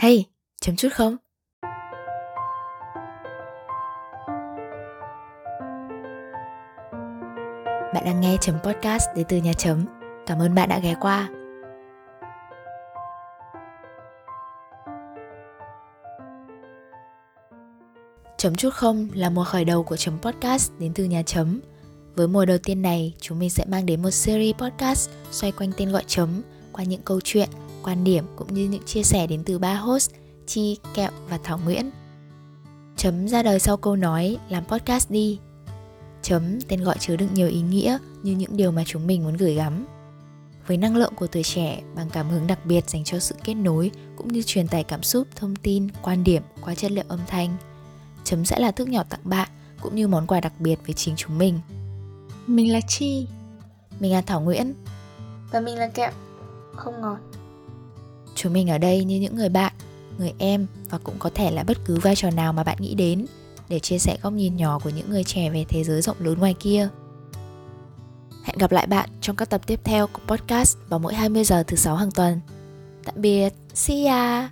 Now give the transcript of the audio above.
Hey, chấm chút không? Bạn đang nghe chấm podcast đến từ nhà chấm. Cảm ơn bạn đã ghé qua. Chấm chút không là mùa khởi đầu của chấm podcast đến từ nhà chấm. Với mùa đầu tiên này, chúng mình sẽ mang đến một series podcast xoay quanh tên gọi chấm qua những câu chuyện, quan điểm cũng như những chia sẻ đến từ ba host Chi, Kẹo và Thảo Nguyễn. Chấm ra đời sau câu nói làm podcast đi. Chấm tên gọi chứa đựng nhiều ý nghĩa như những điều mà chúng mình muốn gửi gắm. Với năng lượng của tuổi trẻ bằng cảm hứng đặc biệt dành cho sự kết nối cũng như truyền tải cảm xúc, thông tin, quan điểm qua chất liệu âm thanh. Chấm sẽ là thức nhỏ tặng bạn cũng như món quà đặc biệt với chính chúng mình. Mình là Chi Mình là Thảo Nguyễn Và mình là Kẹo Không ngọt Chúng mình ở đây như những người bạn, người em và cũng có thể là bất cứ vai trò nào mà bạn nghĩ đến để chia sẻ góc nhìn nhỏ của những người trẻ về thế giới rộng lớn ngoài kia. Hẹn gặp lại bạn trong các tập tiếp theo của podcast vào mỗi 20 giờ thứ sáu hàng tuần. Tạm biệt, see ya!